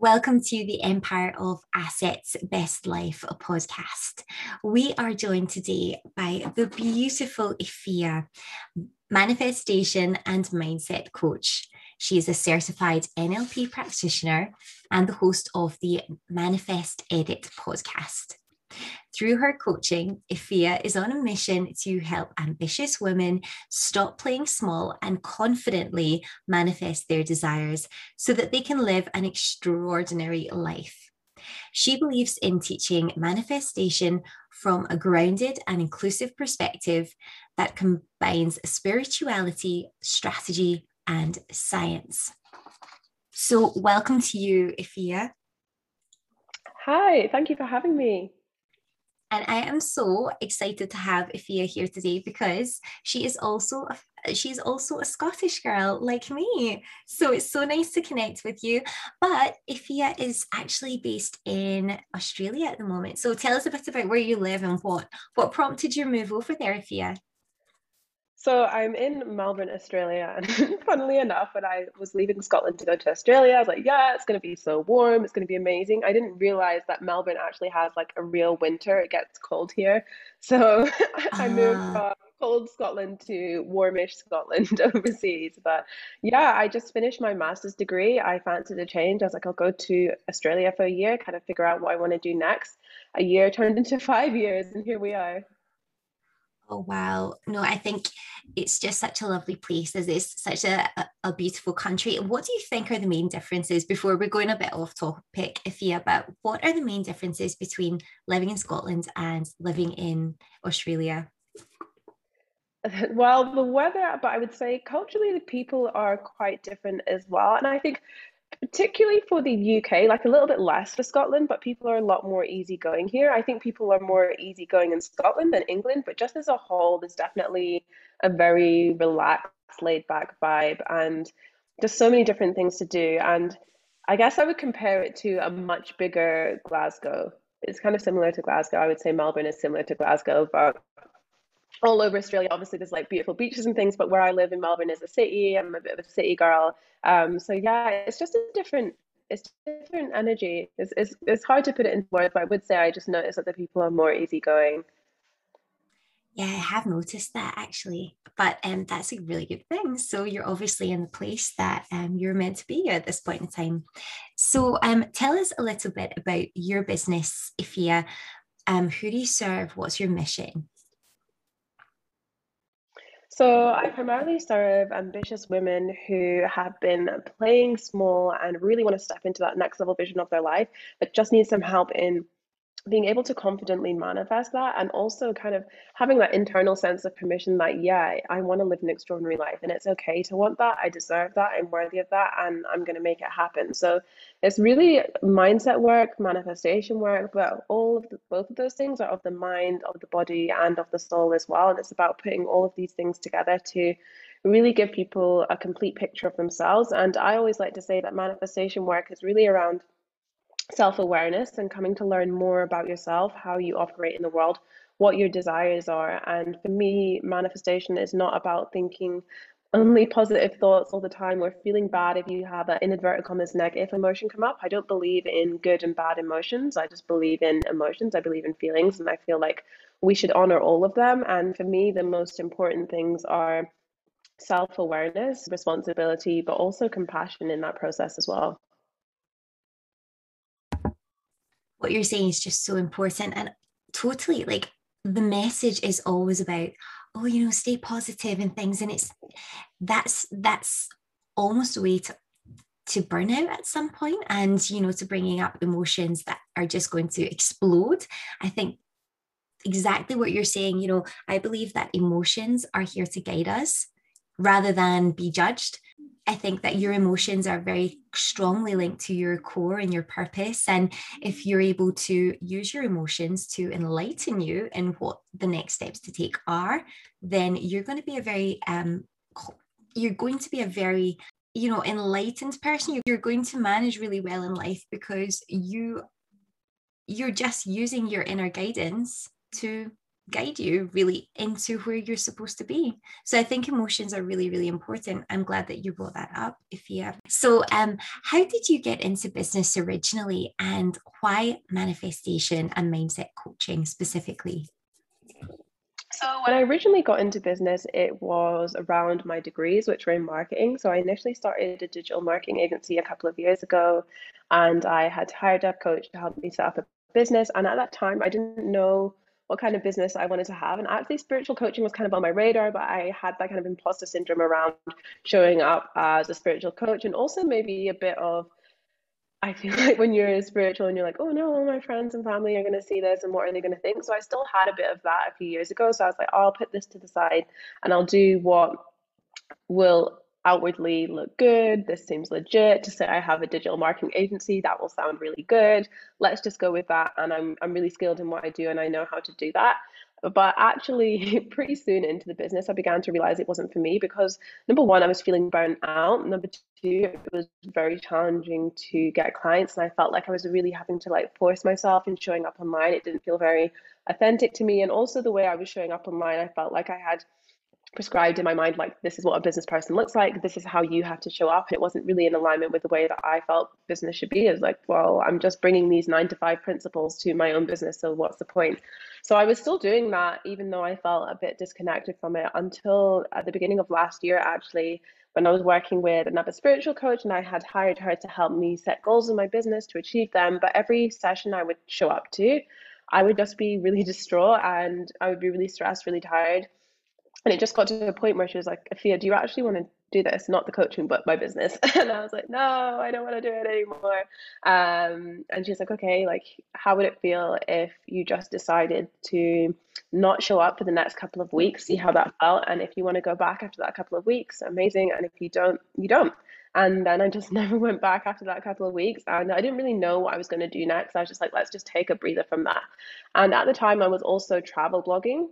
Welcome to the Empire of Assets Best Life podcast. We are joined today by the beautiful Afia, manifestation and mindset coach. She is a certified NLP practitioner and the host of the Manifest Edit podcast. Through her coaching, Afia is on a mission to help ambitious women stop playing small and confidently manifest their desires so that they can live an extraordinary life. She believes in teaching manifestation from a grounded and inclusive perspective that combines spirituality, strategy, and science. So, welcome to you, Afia. Hi, thank you for having me. And I am so excited to have Afia here today because she is also a, she's also a Scottish girl like me. So it's so nice to connect with you. But Afia is actually based in Australia at the moment. So tell us a bit about where you live and what what prompted your move over there, Afia. So I'm in Melbourne, Australia, and funnily enough, when I was leaving Scotland to go to Australia, I was like, "Yeah, it's going to be so warm. It's going to be amazing." I didn't realize that Melbourne actually has like a real winter. It gets cold here, so I moved ah. from cold Scotland to warmish Scotland overseas. But yeah, I just finished my master's degree. I fancied a change. I was like, I'll go to Australia for a year, kind of figure out what I want to do next. A year turned into five years, and here we are. Oh wow. No, I think it's just such a lovely place. As it's such a, a, beautiful country. What do you think are the main differences before we're going a bit off topic, Afia, but what are the main differences between living in Scotland and living in Australia? Well, the weather, but I would say culturally the people are quite different as well. And I think particularly for the UK, like a little bit less for Scotland, but people are a lot more easygoing here. I think people are more easygoing in Scotland than England, but just as a whole, there's definitely a very relaxed, laid back vibe and just so many different things to do. And I guess I would compare it to a much bigger Glasgow. It's kind of similar to Glasgow. I would say Melbourne is similar to Glasgow, but all over Australia, obviously there's like beautiful beaches and things, but where I live in Melbourne is a city. I'm a bit of a city girl. Um, so yeah, it's just a different, it's different energy. It's, it's, it's hard to put it into words, but I would say I just noticed that the people are more easygoing. Yeah, I have noticed that actually, but um, that's a really good thing. So you're obviously in the place that um, you're meant to be at this point in time. So um, tell us a little bit about your business, Afia. Um, who do you serve? What's your mission? So, I primarily serve ambitious women who have been playing small and really want to step into that next level vision of their life, but just need some help in being able to confidently manifest that and also kind of having that internal sense of permission that yeah i want to live an extraordinary life and it's okay to want that i deserve that i'm worthy of that and i'm going to make it happen. So it's really mindset work manifestation work but all of the, both of those things are of the mind of the body and of the soul as well. And it's about putting all of these things together to really give people a complete picture of themselves. And i always like to say that manifestation work is really around self awareness and coming to learn more about yourself, how you operate in the world, what your desires are. And for me, manifestation is not about thinking only positive thoughts all the time or feeling bad if you have an inadvertent commas negative emotion come up. I don't believe in good and bad emotions. I just believe in emotions. I believe in feelings and I feel like we should honor all of them. And for me, the most important things are self awareness, responsibility, but also compassion in that process as well. What you're saying is just so important and totally like the message is always about oh you know stay positive and things and it's that's that's almost a way to to burnout at some point and you know to bringing up emotions that are just going to explode. I think exactly what you're saying you know i believe that emotions are here to guide us rather than be judged I think that your emotions are very strongly linked to your core and your purpose. And if you're able to use your emotions to enlighten you in what the next steps to take are, then you're going to be a very, um, you're going to be a very, you know, enlightened person. You're going to manage really well in life because you, you're just using your inner guidance to guide you really into where you're supposed to be. So I think emotions are really, really important. I'm glad that you brought that up, Afia. So um, how did you get into business originally and why manifestation and mindset coaching specifically? So when I originally got into business, it was around my degrees, which were in marketing. So I initially started a digital marketing agency a couple of years ago, and I had hired a coach to help me set up a business. And at that time, I didn't know what kind of business I wanted to have. And actually, spiritual coaching was kind of on my radar, but I had that kind of imposter syndrome around showing up as a spiritual coach and also maybe a bit of I feel like when you're spiritual and you're like, oh no, all my friends and family are going to see this and what are they going to think? So I still had a bit of that a few years ago. So I was like, oh, I'll put this to the side and I'll do what will outwardly look good. This seems legit to say I have a digital marketing agency. That will sound really good. Let's just go with that. And I'm I'm really skilled in what I do and I know how to do that. But actually, pretty soon into the business, I began to realize it wasn't for me because number one, I was feeling burnt out. Number two, it was very challenging to get clients, and I felt like I was really having to like force myself in showing up online. It didn't feel very authentic to me, and also the way I was showing up online, I felt like I had prescribed in my mind like this is what a business person looks like this is how you have to show up and it wasn't really in alignment with the way that i felt business should be. Is like well i'm just bringing these nine to five principles to my own business so what's the point? So i was still doing that even though i felt a bit disconnected from it until at the beginning of last year actually when i was working with another spiritual coach and i had hired her to help me set goals in my business to achieve them but every session i would show up to i would just be really distraught and i would be really stressed really tired and it just got to a point where she was like, Afia, do you actually want to do this? Not the coaching, but my business. And I was like, no, I don't want to do it anymore. Um, and she's like, okay, like, how would it feel if you just decided to not show up for the next couple of weeks, see how that felt? And if you want to go back after that couple of weeks, amazing. And if you don't, you don't. And then I just never went back after that couple of weeks. And I didn't really know what I was going to do next. I was just like, let's just take a breather from that. And at the time, I was also travel blogging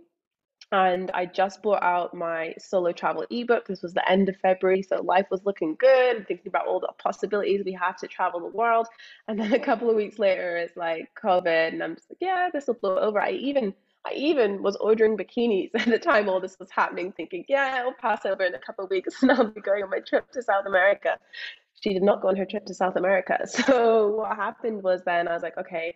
and I just bought out my solo travel ebook. This was the end of February, so life was looking good, thinking about all the possibilities we have to travel the world. And then a couple of weeks later, it's like COVID, and I'm just like, yeah, this will blow over. I even I even was ordering bikinis at the time all this was happening, thinking, yeah, it'll pass over in a couple of weeks and I'll be going on my trip to South America. She did not go on her trip to South America. So what happened was then I was like, okay,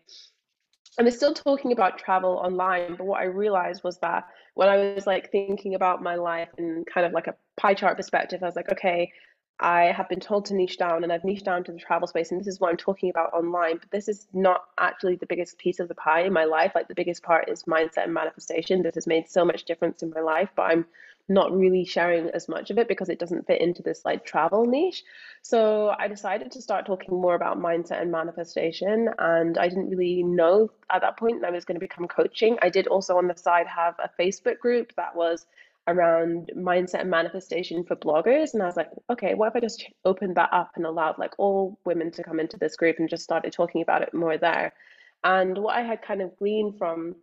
and they're still talking about travel online but what i realized was that when i was like thinking about my life in kind of like a pie chart perspective i was like okay i have been told to niche down and i've niched down to the travel space and this is what i'm talking about online but this is not actually the biggest piece of the pie in my life. Like the biggest part is mindset and manifestation. This has made so much difference in my life but i'm not really sharing as much of it because it doesn't fit into this like travel niche. So I decided to start talking more about mindset and manifestation. And I didn't really know at that point that I was going to become coaching. I did also on the side have a Facebook group that was around mindset and manifestation for bloggers. And I was like, okay, what if I just opened that up and allowed like all women to come into this group and just started talking about it more there? And what I had kind of gleaned from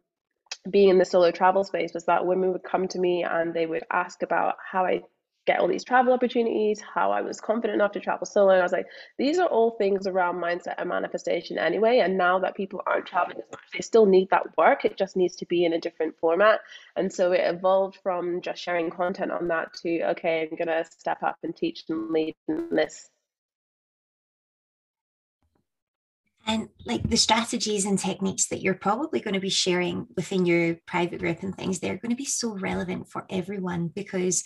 being in the solo travel space was that women would come to me and they would ask about how I get all these travel opportunities, how I was confident enough to travel solo. And I was like, these are all things around mindset and manifestation anyway. And now that people aren't traveling as much, they still need that work. It just needs to be in a different format. And so it evolved from just sharing content on that to, okay, I'm going to step up and teach and lead in this and like the strategies and techniques that you're probably going to be sharing within your private group and things they're going to be so relevant for everyone because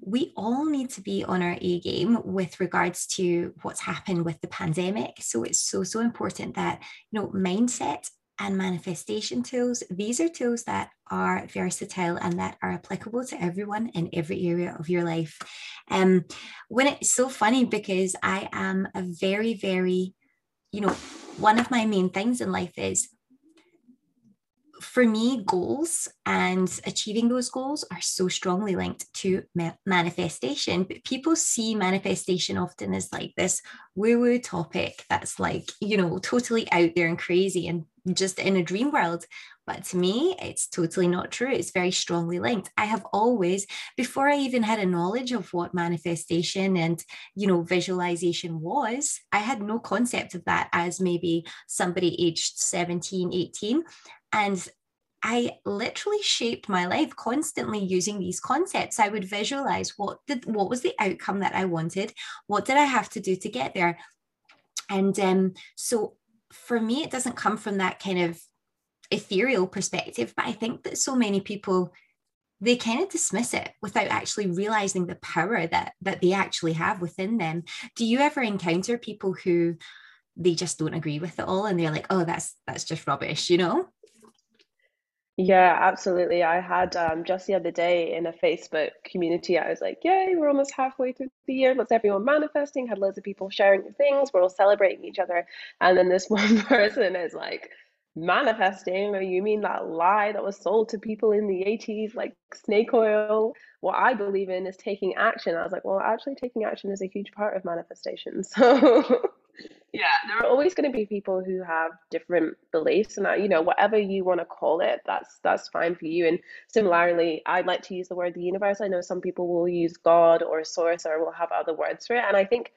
we all need to be on our A game with regards to what's happened with the pandemic. So it's so, so important that, you know, mindset and manifestation tools, these are tools that are versatile and that are applicable to everyone in every area of your life. Um, when it's so funny because I am a very, very you know, one of my main things in life is for me, goals and achieving those goals are so strongly linked to ma- manifestation. But people see manifestation often as like this woo woo topic that's like, you know, totally out there and crazy and just in a dream world. But to me, it's totally not true. It's very strongly linked. I have always, before I even had a knowledge of what manifestation and, you know, visualization was, I had no concept of that as maybe somebody aged 17, 18. And I literally shaped my life constantly using these concepts. I would visualize what did what was the outcome that I wanted, what did I have to do to get there, and um, so for me, it doesn't come from that kind of ethereal perspective, but I think that so many people they kind of dismiss it without actually realizing the power that that they actually have within them. Do you ever encounter people who they just don't agree with it all and they're like, oh, that's that's just rubbish, you know? Yeah, absolutely. I had um, just the other day in a Facebook community, I was like, Yay, we're almost halfway through the year. Let's everyone manifesting. Had loads of people sharing things. We're all celebrating each other. And then this one person is like, Manifesting? Or you mean that lie that was sold to people in the 80s, like snake oil? What I believe in is taking action. I was like, Well, actually, taking action is a huge part of manifestation. So. Yeah, there are always going to be people who have different beliefs, and that, you know, whatever you want to call it, that's that's fine for you. And similarly, I like to use the word the universe. I know some people will use God or source or will have other words for it, and I think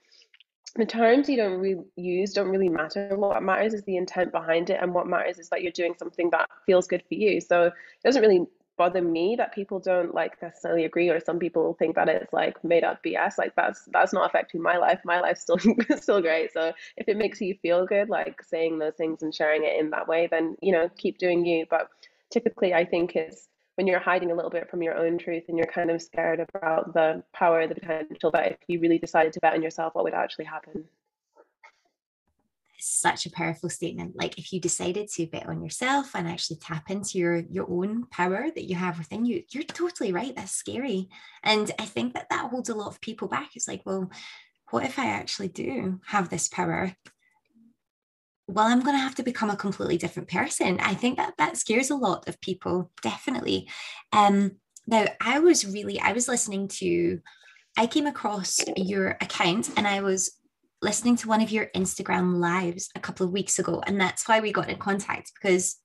the terms you don't really use don't really matter. What matters is the intent behind it, and what matters is that you're doing something that feels good for you. So it doesn't really bother me that people don't like necessarily agree or some people think that it's like made up BS like that's that's not affecting my life my life's still still great so if it makes you feel good like saying those things and sharing it in that way then you know keep doing you but typically I think it's when you're hiding a little bit from your own truth and you're kind of scared about the power the potential that if you really decided to bet on yourself what would actually happen? Such a powerful statement. Like if you decided to bet on yourself and actually tap into your your own power that you have within you you're totally right that's scary. And i think that that holds a lot of people back. It's like well what if i actually do have this power well i'm going to have to become a completely different person i think that that scares a lot of people definitely um now i was really i was listening to I came across your account and I was listening to one of your Instagram lives a couple of weeks ago. And that's why we got in contact because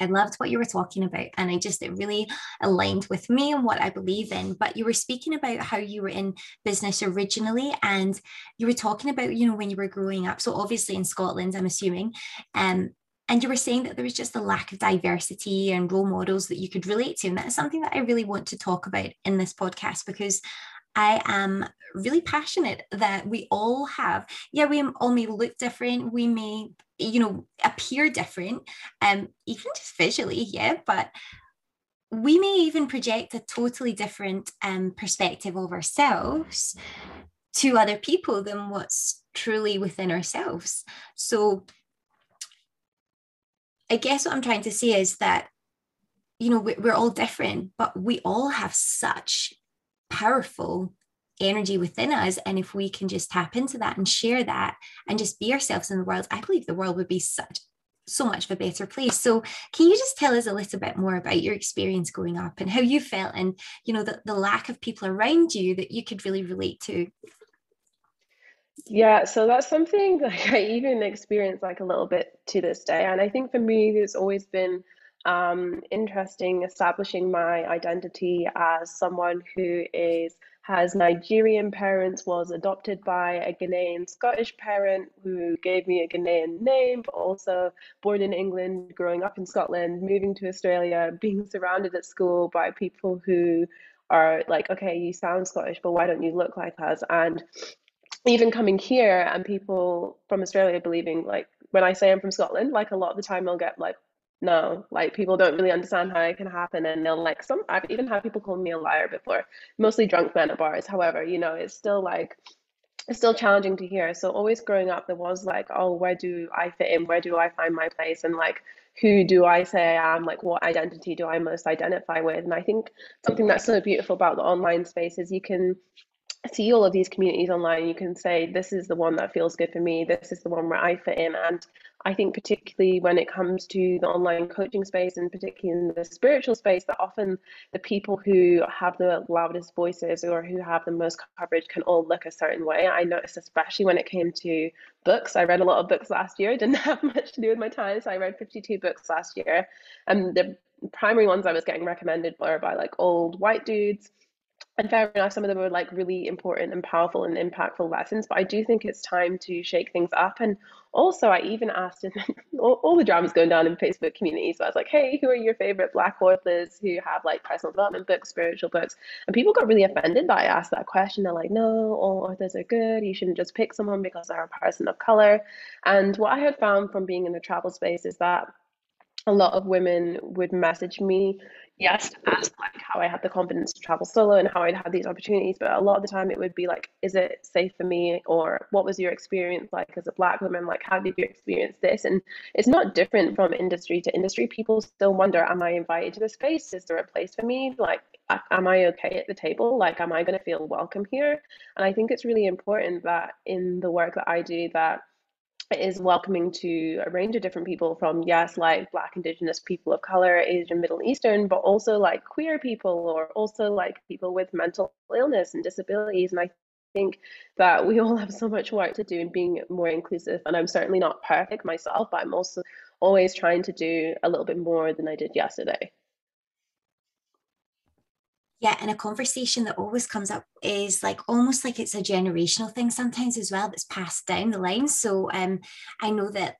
I loved what you were talking about. And I just, it really aligned with me and what I believe in. But you were speaking about how you were in business originally and you were talking about, you know, when you were growing up. So obviously in Scotland, I'm assuming. Um, and you were saying that there was just a lack of diversity and role models that you could relate to. And that's something that I really want to talk about in this podcast because I am really passionate that we all have, yeah, we all may look different, we may, you know, appear different, um, even just visually, yeah, but we may even project a totally different um, perspective of ourselves to other people than what's truly within ourselves. So I guess what I'm trying to say is that, you know, we're all different, but we all have such powerful energy within us. And if we can just tap into that and share that and just be ourselves in the world, I believe the world would be such so much of a better place. So can you just tell us a little bit more about your experience growing up and how you felt and you know the, the lack of people around you that you could really relate to? Yeah, so that's something like I even experience like a little bit to this day. And I think for me, there's always been um, interesting establishing my identity as someone who is has Nigerian parents, was adopted by a Ghanaian Scottish parent who gave me a Ghanaian name, but also born in England, growing up in Scotland, moving to Australia, being surrounded at school by people who are like, okay, you sound Scottish, but why don't you look like us? And even coming here and people from Australia believing like when I say I'm from Scotland, like a lot of the time I'll get like no, like people don't really understand how it can happen, and they'll like some. I've even had people call me a liar before, mostly drunk men at bars. However, you know, it's still like it's still challenging to hear. So always growing up, there was like, oh, where do I fit in? Where do I find my place? And like, who do I say I am? Like, what identity do I most identify with? And I think something that's so beautiful about the online space is you can see all of these communities online. You can say, this is the one that feels good for me. This is the one where I fit in. And I think particularly when it comes to the online coaching space and particularly in the spiritual space, that often the people who have the loudest voices or who have the most coverage can all look a certain way. I noticed especially when it came to books. I read a lot of books last year. I didn't have much to do with my time, so I read 52 books last year. And the primary ones I was getting recommended were by like old white dudes and fair enough, some of them are like really important and powerful and impactful lessons, but I do think it's time to shake things up. And also, I even asked, and all, all the drama's going down in Facebook communities. So I was like, hey, who are your favorite Black authors who have like personal development books, spiritual books? And people got really offended that I asked that question. They're like, no, all authors are good. You shouldn't just pick someone because they're a person of color. And what I had found from being in the travel space is that a lot of women would message me yes ask like how i had the confidence to travel solo and how i'd had these opportunities but a lot of the time it would be like is it safe for me or what was your experience like as a black woman? Like how did you experience this? And it's not different from industry to industry. People still wonder am i invited to the space is there a place for me? Like am i okay at the table? Like am i going to feel welcome here? And i think it's really important that in the work that i do that is welcoming to a range of different people from yes like black indigenous people of color asian middle eastern but also like queer people or also like people with mental illness and disabilities. And i think that we all have so much work to do in being more inclusive. And i'm certainly not perfect myself but i'm also always trying to do a little bit more than i did yesterday yeah, and a conversation that always comes up is like almost like it's a generational thing sometimes as well that's passed down the line. So um, I know that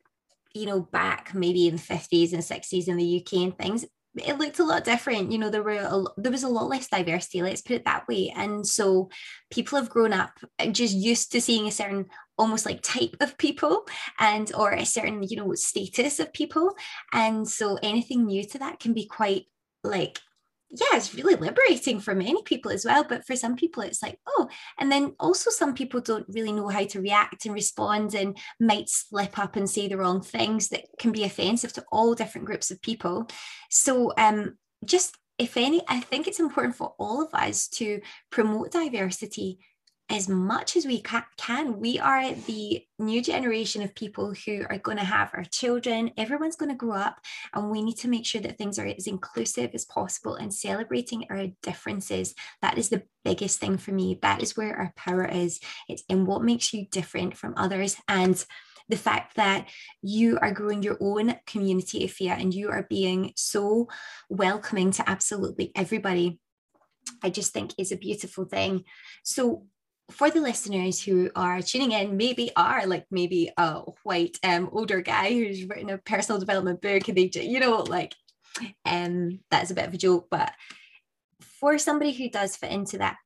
you know back maybe in the 50s and 60s in the UK and things it looked a lot different. You know there were a, there was a lot less diversity let's put it that way. And so people have grown up just used to seeing a certain almost like type of people and or a certain you know status of people. And so anything new to that can be quite like yeah, it's really liberating for many people as well. But for some people, it's like, oh, and then also some people don't really know how to react and respond and might slip up and say the wrong things that can be offensive to all different groups of people. So, um, just if any, I think it's important for all of us to promote diversity as much as we can. We are the new generation of people who are going to have our children. Everyone's going to grow up, and we need to make sure that things are as inclusive as possible and celebrating our differences. That is the biggest thing for me. That is where our power is. It's in what makes you different from others. And the fact that you are growing your own community Afia and you are being so welcoming to absolutely everybody I just think is a beautiful thing. So, for the listeners who are tuning in, maybe are like maybe a white um older guy who's written a personal development book and they you know like um that's a bit of a joke, but for somebody who does fit into that,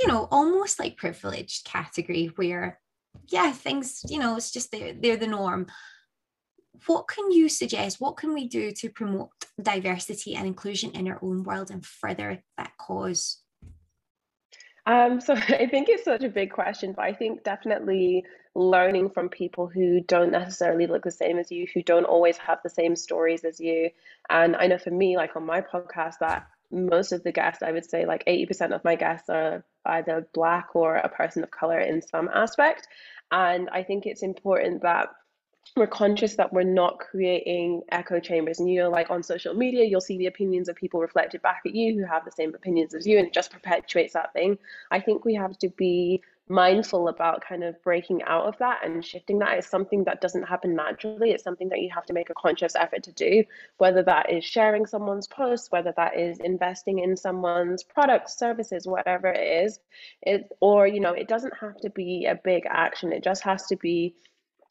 you know, almost like privileged category where yeah, things, you know, it's just they're they're the norm. What can you suggest? What can we do to promote diversity and inclusion in our own world and further that cause? Um, so I think it's such a big question, but I think definitely learning from people who don't necessarily look the same as you, who don't always have the same stories as you. And I know for me, like on my podcast, that most of the guests, I would say like 80% of my guests are either Black or a person of color in some aspect. And I think it's important that we're conscious that we're not creating echo chambers. And you know like on social media you'll see the opinions of people reflected back at you who have the same opinions as you and it just perpetuates that thing. I think we have to be mindful about kind of breaking out of that and shifting that. Is something that doesn't happen naturally. It's something that you have to make a conscious effort to do whether that is sharing someone's post whether that is investing in someone's products services whatever it is. It or you know it doesn't have to be a big action. It just has to be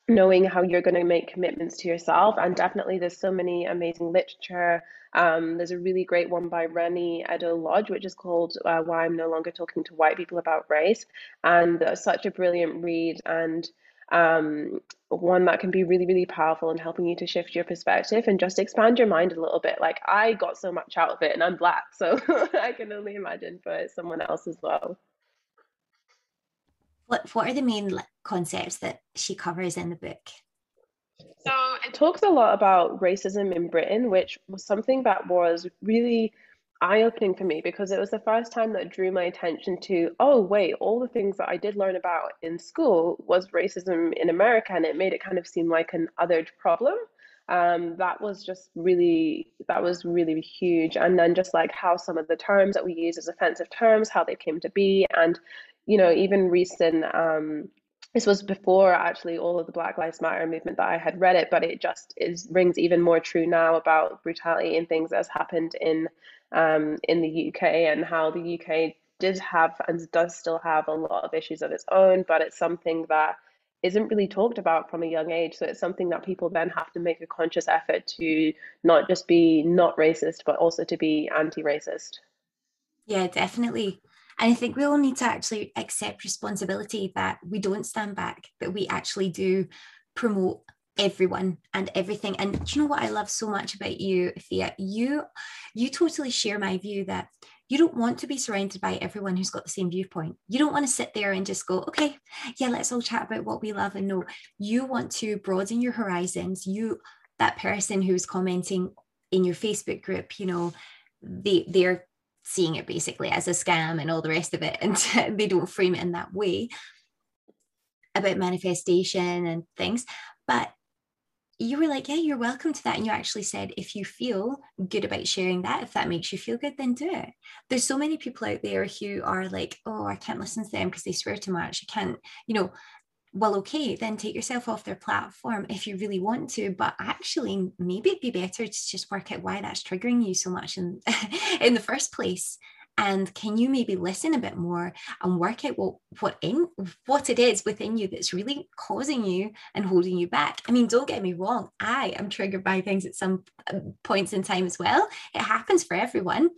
knowing how you're going to make commitments to yourself. And definitely, there's so many amazing literature. Um, there's a really great one by Reni Eddo-Lodge which is called uh, Why I'm No Longer Talking to White People About Race. And uh, such a brilliant read and um, one that can be really, really powerful in helping you to shift your perspective and just expand your mind a little bit. Like, I got so much out of it, and I'm Black, so I can only imagine for someone else as well. What What are the main concepts that she covers in the book? So it talks a lot about racism in Britain, which was something that was really eye opening for me because it was the first time that drew my attention to oh wait all the things that I did learn about in school was racism in America and it made it kind of seem like an othered problem um, that was just really that was really huge and then just like how some of the terms that we use as offensive terms how they came to be and you know, even recent, um, this was before actually all of the Black Lives Matter movement that I had read it, but it just is rings even more true now about brutality and things that's happened in um, in the UK and how the UK did have and does still have a lot of issues of its own, but it's something that isn't really talked about from a young age. So it's something that people then have to make a conscious effort to not just be not racist, but also to be anti racist. Yeah, definitely. And I think we all need to actually accept responsibility that we don't stand back, that we actually do promote everyone and everything. And you know what I love so much about you, Thea? You you totally share my view that you don't want to be surrounded by everyone who's got the same viewpoint. You don't want to sit there and just go, okay, yeah, let's all chat about what we love and know. You want to broaden your horizons. You, that person who's commenting in your Facebook group, you know, they they're seeing it basically as a scam and all the rest of it, and they don't frame it in that way about manifestation and things. But you were like, yeah, you're welcome to that. And you actually said, if you feel good about sharing that, if that makes you feel good, then do it. There's so many people out there who are like, oh, I can't listen to them because they swear too much. I can't, you know, well, okay, then take yourself off their platform if you really want to. But actually, maybe it'd be better to just work out why that's triggering you so much in, in the first place. And can you maybe listen a bit more and work out what what in what it is within you that's really causing you and holding you back? I mean don't get me wrong i am triggered by things at some um, points in time as well. It happens for everyone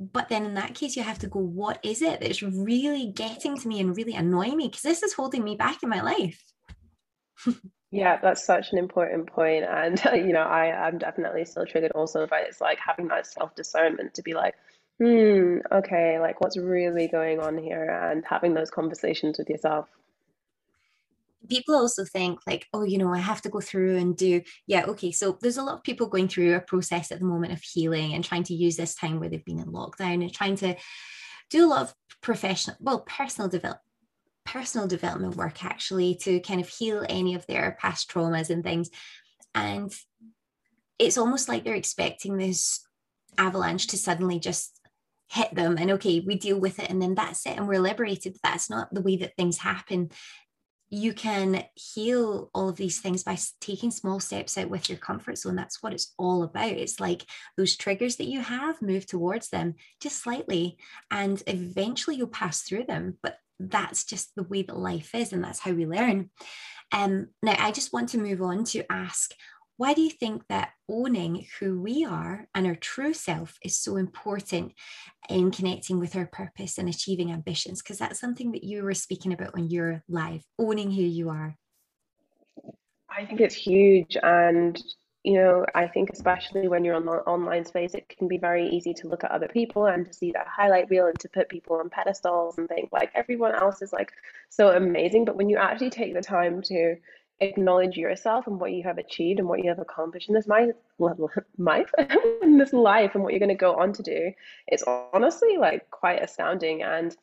but then in that case you have to go what is it that's really getting to me and really annoying me? Because this is holding me back in my life. Yeah that's such an important point and you know i i'm definitely still triggered also by it's like having that self discernment to be like hmm, okay, like what's really going on here? and having those conversations with yourself. People also think like, oh, you know, I have to go through and do, yeah, okay. So there's a lot of people going through a process at the moment of healing and trying to use this time where they've been in lockdown and trying to do a lot of professional, well, personal development personal development work actually to kind of heal any of their past traumas and things. And it's almost like they're expecting this avalanche to suddenly just hit them and okay we deal with it and then that's it and we're liberated that's not the way that things happen you can heal all of these things by taking small steps out with your comfort zone. That's what it's all about. It's like those triggers that you have move towards them just slightly and eventually you'll pass through them but that's just the way that life is and that's how we learn. Um, now i just want to move on to ask why do you think that owning who we are and our true self is so important in connecting with our purpose and achieving ambitions? Because that's something that you were speaking about on your live, owning who you are. I think it's huge. And, you know, I think especially when you're on the online space, it can be very easy to look at other people and to see that highlight reel and to put people on pedestals and think like everyone else is like so amazing. But when you actually take the time to acknowledge yourself and what you have achieved and what you have accomplished in this life, in this life and what you're going to go on to do, it's honestly like quite astounding. And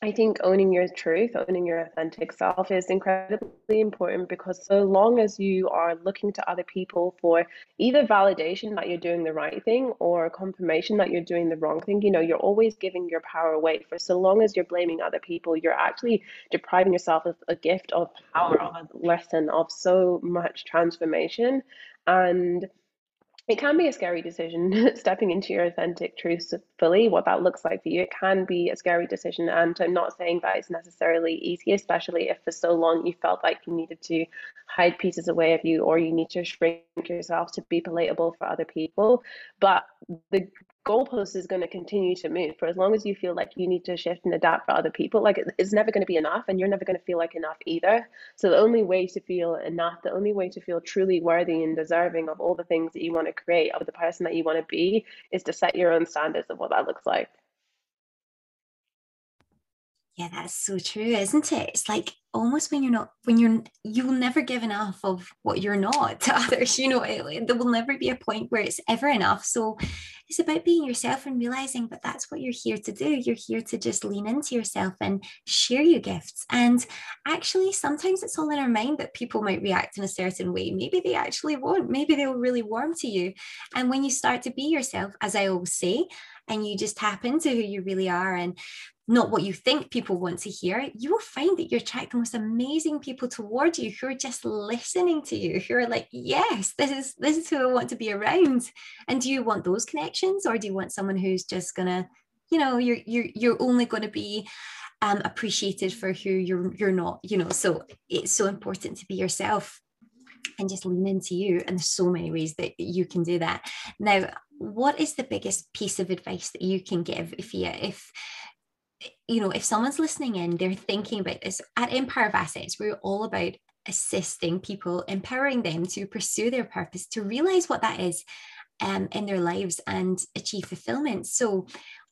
I think owning your truth, owning your authentic self is incredibly important because so long as you are looking to other people for either validation that you're doing the right thing or confirmation that you're doing the wrong thing, you know, you're always giving your power away. For so long as you're blaming other people, you're actually depriving yourself of a gift of power, of a lesson, of so much transformation. And it can be a scary decision stepping into your authentic truth fully what that looks like for you. It can be a scary decision and i'm not saying that it's necessarily easy especially if for so long you felt like you needed to hide pieces away of you or you need to shrink yourself to be palatable for other people. But the goalpost is going to continue to move for as long as you feel like you need to shift and adapt for other people like it's never going to be enough and you're never going to feel like enough either. So the only way to feel enough the only way to feel truly worthy and deserving of all the things that you want to create of the person that you want to be is to set your own standards of what that looks like yeah, that's so true, isn't it? It's like almost when you're not, when you're, you will never give enough of what you're not to others. You know, it, there will never be a point where it's ever enough. So it's about being yourself and realizing that that's what you're here to do. You're here to just lean into yourself and share your gifts. And actually, sometimes it's all in our mind that people might react in a certain way. Maybe they actually won't. Maybe they'll really warm to you. And when you start to be yourself, as I always say, and you just tap into who you really are and not what you think people want to hear, you will find that you attract the most amazing people towards you who are just listening to you, who are like, yes, this is this is who I want to be around. And do you want those connections or do you want someone who's just gonna you know you're you're you're only to be um, appreciated for who you're you're not you know so it's so important to be yourself and just lean into you and there's so many ways that you can do that now what is the biggest piece of advice that you can give if you if you know if someone's listening in they're thinking about this at empire of assets we're all about assisting people empowering them to pursue their purpose to realize what that is um, in their lives and achieve fulfillment so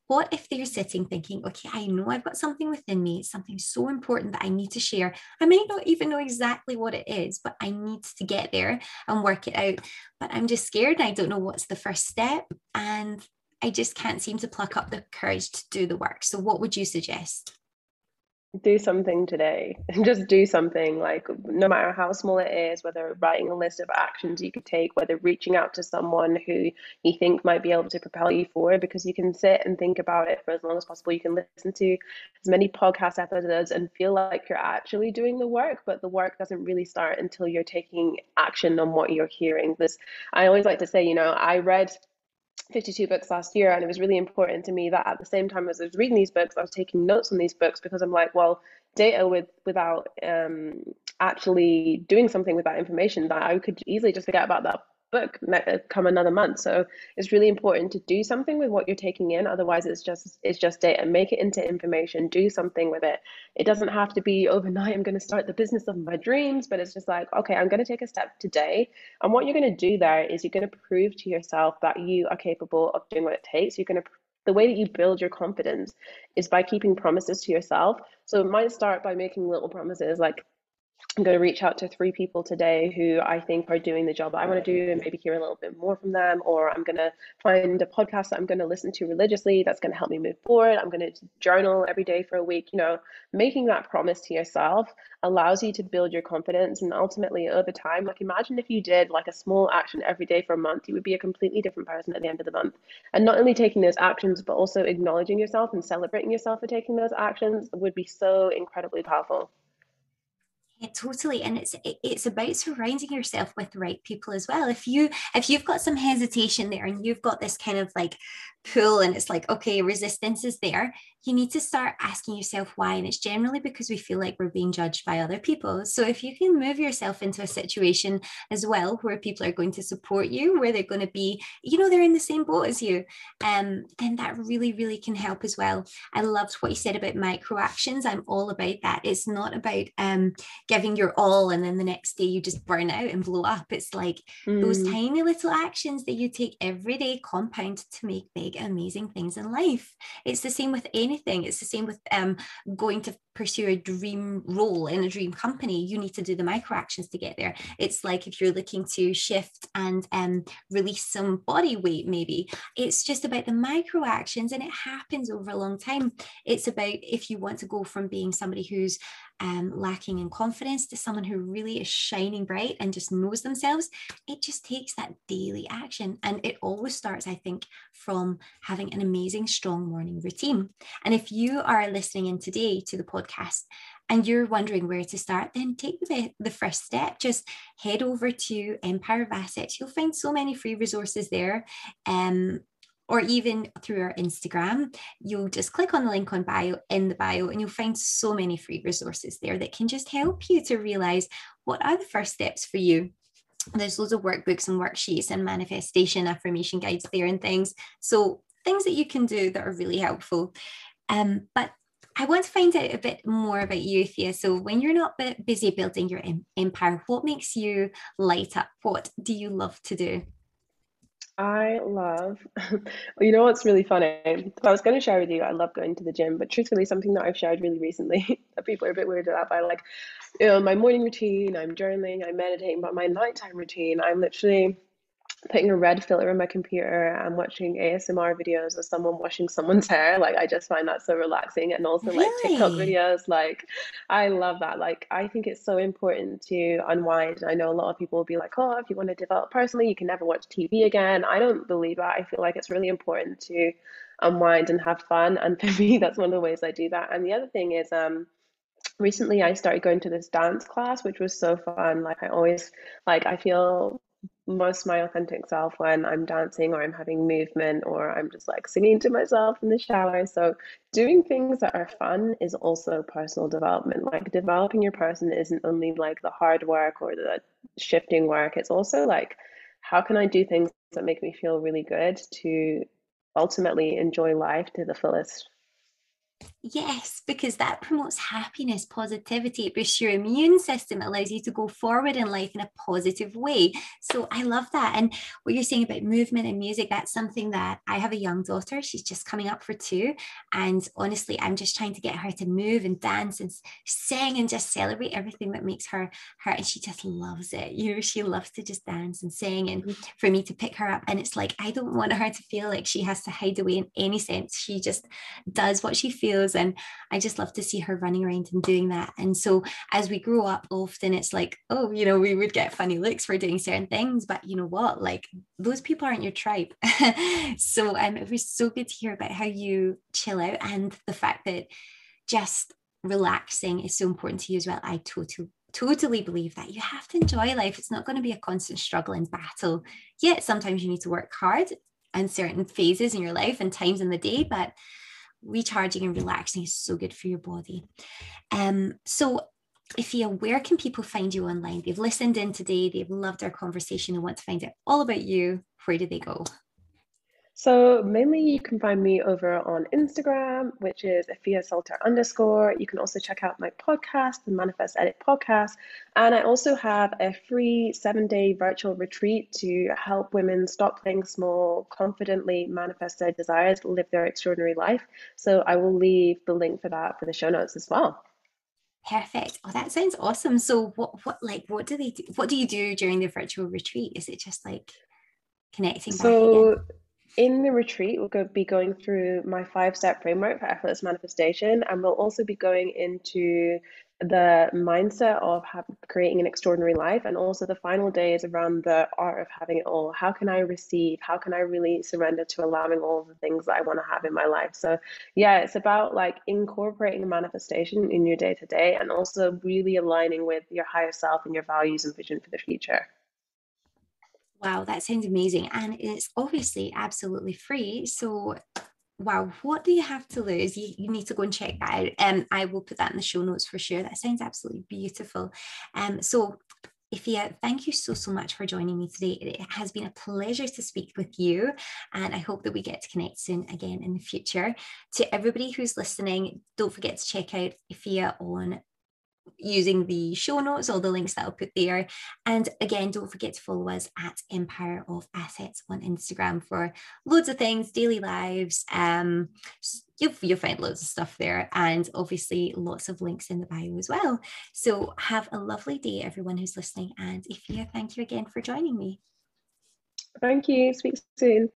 what if they're sitting thinking, okay, I know I've got something within me, something so important that I need to share. I might not even know exactly what it is, but I need to get there and work it out. But I'm just scared. I don't know what's the first step. And I just can't seem to pluck up the courage to do the work. So, what would you suggest? do something today just do something like no matter how small it is whether writing a list of actions you could take whether reaching out to someone who you think might be able to propel you forward because you can sit and think about it for as long as possible you can listen to as many podcast episodes and feel like you're actually doing the work but the work doesn't really start until you're taking action on what you're hearing this i always like to say you know i read 52 books last year and it was really important to me that at the same time as I was reading these books I was taking notes on these books because I'm like well data with without um, actually doing something with that information that I could easily just forget about that book uh, come another month. So it's really important to do something with what you're taking in. Otherwise it's just it's just data make it into information. Do something with it. It doesn't have to be overnight i'm going to start the business of my dreams. But it's just like okay i'm going to take a step today. And what you're going to do there is you're going to prove to yourself that you are capable of doing what it takes. You're going to the way that you build your confidence is by keeping promises to yourself. So it might start by making little promises like I'm going to reach out to three people today who I think are doing the job I want to do and maybe hear a little bit more from them. Or I'm going to find a podcast that I'm going to listen to religiously that's going to help me move forward. I'm going to journal every day for a week. You know, making that promise to yourself allows you to build your confidence. And ultimately, over time, like imagine if you did like a small action every day for a month, you would be a completely different person at the end of the month. And not only taking those actions, but also acknowledging yourself and celebrating yourself for taking those actions would be so incredibly powerful. Yeah, totally. And it's it's about surrounding yourself with the right people as well. If you if you've got some hesitation there and you've got this kind of like pull and it's like, okay, resistance is there, you need to start asking yourself why. And it's generally because we feel like we're being judged by other people. So if you can move yourself into a situation as well where people are going to support you, where they're going to be, you know, they're in the same boat as you, um, then that really, really can help as well. I loved what you said about micro actions. I'm all about that. It's not about um, giving your all and then the next day you just burn out and blow up. It's like mm. those tiny little actions that you take every day compound to make big amazing things in life. It's the same with anything. It's the same with um, going to pursue a dream role in a dream company. You need to do the micro actions to get there. It's like if you're looking to shift and um, release some body weight, maybe it's just about the micro actions and it happens over a long time. It's about if you want to go from being somebody who's um, lacking in confidence to someone who really is shining bright and just knows themselves, it just takes that daily action. And it always starts, I think, from having an amazing, strong morning routine. And if you are listening in today to the podcast, and you're wondering where to start, then take the, the first step. Just head over to Empire of Assets. You'll find so many free resources there. Um, or even through our Instagram, you'll just click on the link on bio in the bio and you'll find so many free resources there that can just help you to realize what are the first steps for you. There's loads of workbooks and worksheets and manifestation affirmation guides there and things. So things that you can do that are really helpful. Um, but I want to find out a bit more about you, Thea. So, when you're not busy building your empire, what makes you light up? What do you love to do? I love, you know what's really funny? I was going to share with you, I love going to the gym, but truthfully, something that I've shared really recently that people are a bit weirded out by, like, you know, my morning routine, I'm journaling, I'm meditating, but my nighttime routine, I'm literally putting a red filter on my computer and watching ASMR videos of someone washing someone's hair. Like I just find that so relaxing. And also like TikTok videos. Like I love that. Like I think it's so important to unwind. I know a lot of people will be like, oh, if you want to develop personally, you can never watch TV again. I don't believe that. I feel like it's really important to unwind and have fun. And for me, that's one of the ways I do that. And the other thing is um recently I started going to this dance class, which was so fun. Like I always like I feel most my authentic self when I'm dancing or I'm having movement or I'm just like singing to myself in the shower. So, doing things that are fun is also personal development. Like, developing your person isn't only like the hard work or the shifting work, it's also like, how can I do things that make me feel really good to ultimately enjoy life to the fullest? Yes, because that promotes happiness, positivity, it boosts your immune system, it allows you to go forward in life in a positive way. So I love that. And what you're saying about movement and music, that's something that I have a young daughter. She's just coming up for two. And honestly, I'm just trying to get her to move and dance and sing and just celebrate everything that makes her her. And she just loves it. You know, she loves to just dance and sing. And mm-hmm. for me to pick her up, and it's like, I don't want her to feel like she has to hide away in any sense. She just does what she feels and I just love to see her running around and doing that. And so as we grow up, often it's like, oh, you know, we would get funny looks for doing certain things, but you know what? Like those people aren't your tribe. so um, it was so good to hear about how you chill out and the fact that just relaxing is so important to you as well. I totally totally believe that you have to enjoy life. It's not going to be a constant struggle and battle. Yet sometimes you need to work hard in certain phases in your life and times in the day, but recharging and relaxing is so good for your body. Um, so Afia, where can people find you online? They've listened in today, they've loved our conversation and want to find out all about you. Where do they go? So mainly you can find me over on Instagram, which is Afia Salter underscore. You can also check out my podcast, the Manifest Edit podcast. And I also have a free seven day virtual retreat to help women stop playing small, confidently manifest their desires, live their extraordinary life. So I will leave the link for that for the show notes as well. Perfect. Oh, that sounds awesome. So what what like what do they do? What do you do during the virtual retreat? Is it just like connecting so, in the retreat, we'll go, be going through my five step framework for effortless manifestation, and we'll also be going into the mindset of have, creating an extraordinary life. And also, the final day is around the art of having it all. How can I receive? How can I really surrender to allowing all the things that I want to have in my life? So, yeah, it's about like incorporating manifestation in your day to day and also really aligning with your higher self and your values and vision for the future. Wow, that sounds amazing. And it's obviously absolutely free. So, wow, what do you have to lose? You, you need to go and check that out. Um, I will put that in the show notes for sure. That sounds absolutely beautiful. Um, so, Afia, thank you so, so much for joining me today. It has been a pleasure to speak with you, and I hope that we get to connect soon again in the future. To everybody who's listening, don't forget to check out Afia on using the show notes, all the links that I'll put there. And again, don't forget to follow us at Empire of Assets on Instagram for loads of things, daily lives. Um, you'll, you'll find loads of stuff there and obviously lots of links in the bio as well. So have a lovely day, everyone who's listening. And Afia, thank you again for joining me. Thank you. Speak soon.